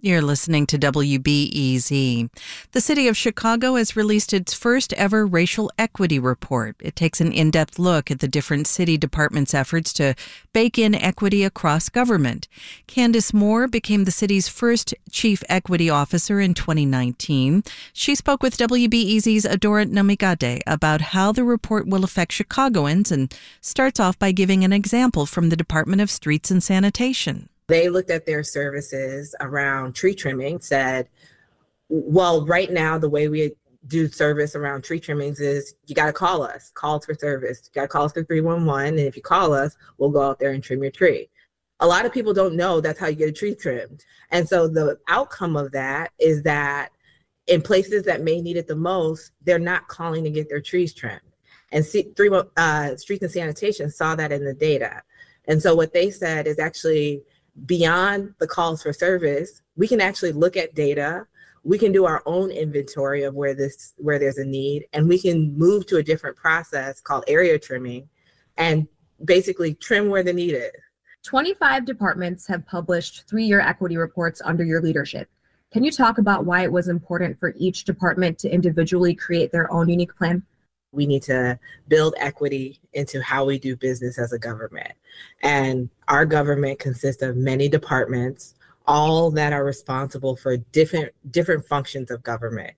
You're listening to WBEZ. The city of Chicago has released its first ever racial equity report. It takes an in depth look at the different city departments' efforts to bake in equity across government. Candace Moore became the city's first chief equity officer in 2019. She spoke with WBEZ's Adora Namigadde about how the report will affect Chicagoans and starts off by giving an example from the Department of Streets and Sanitation. They looked at their services around tree trimming, said, well, right now, the way we do service around tree trimmings is you got to call us, calls for service. You got to call us for 311. And if you call us, we'll go out there and trim your tree. A lot of people don't know that's how you get a tree trimmed. And so the outcome of that is that in places that may need it the most, they're not calling to get their trees trimmed. And C- three, uh, Streets and Sanitation saw that in the data. And so what they said is actually beyond the calls for service, we can actually look at data. We can do our own inventory of where this where there's a need, and we can move to a different process called area trimming, and basically trim where the need is. 25 departments have published three-year equity reports under your leadership. Can you talk about why it was important for each department to individually create their own unique plan? We need to build equity into how we do business as a government. And our government consists of many departments, all that are responsible for different different functions of government.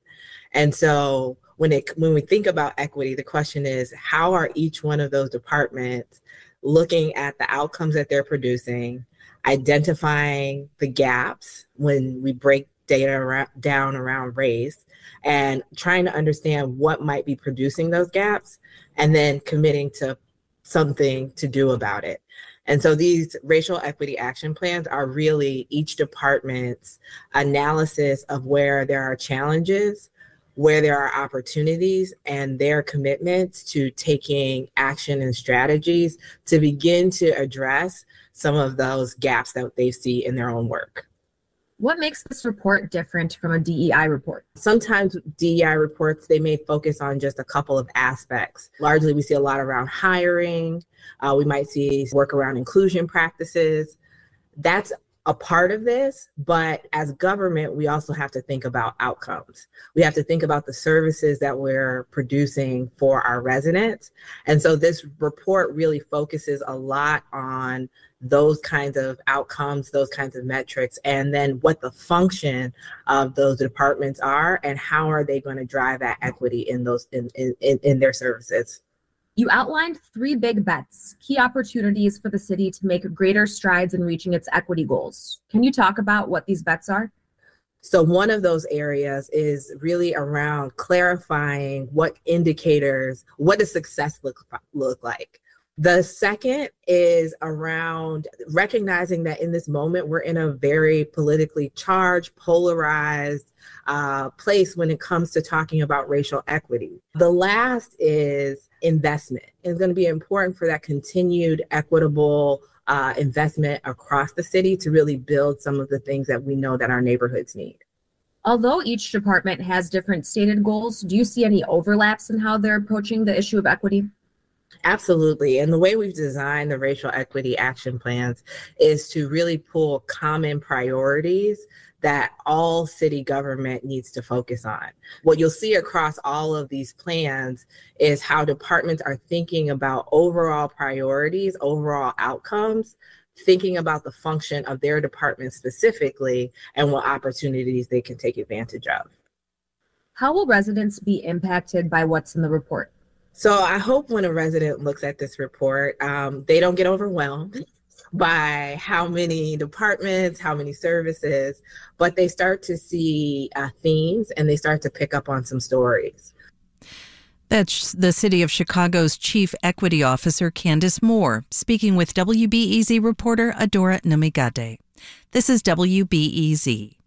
And so when it when we think about equity, the question is how are each one of those departments looking at the outcomes that they're producing, identifying the gaps when we break data around, down around race and trying to understand what might be producing those gaps and then committing to something to do about it. And so these racial equity action plans are really each department's analysis of where there are challenges, where there are opportunities, and their commitments to taking action and strategies to begin to address some of those gaps that they see in their own work. What makes this report different from a DEI report? Sometimes DEI reports, they may focus on just a couple of aspects. Largely, we see a lot around hiring. Uh, we might see work around inclusion practices. That's a part of this, but as government, we also have to think about outcomes. We have to think about the services that we're producing for our residents. And so this report really focuses a lot on those kinds of outcomes, those kinds of metrics, and then what the function of those departments are and how are they going to drive that equity in those in, in, in their services. You outlined three big bets, key opportunities for the city to make greater strides in reaching its equity goals. Can you talk about what these bets are? So, one of those areas is really around clarifying what indicators, what does success look, look like? The second is around recognizing that in this moment, we're in a very politically charged, polarized uh, place when it comes to talking about racial equity. The last is investment. It's going to be important for that continued equitable uh, investment across the city to really build some of the things that we know that our neighborhoods need. Although each department has different stated goals, do you see any overlaps in how they're approaching the issue of equity? Absolutely. And the way we've designed the racial equity action plans is to really pull common priorities that all city government needs to focus on. What you'll see across all of these plans is how departments are thinking about overall priorities, overall outcomes, thinking about the function of their department specifically and what opportunities they can take advantage of. How will residents be impacted by what's in the report? So I hope when a resident looks at this report, um, they don't get overwhelmed by how many departments, how many services, but they start to see uh, themes and they start to pick up on some stories. That's the City of Chicago's Chief Equity Officer, Candace Moore, speaking with WBEZ reporter Adora Namigadde. This is WBEZ.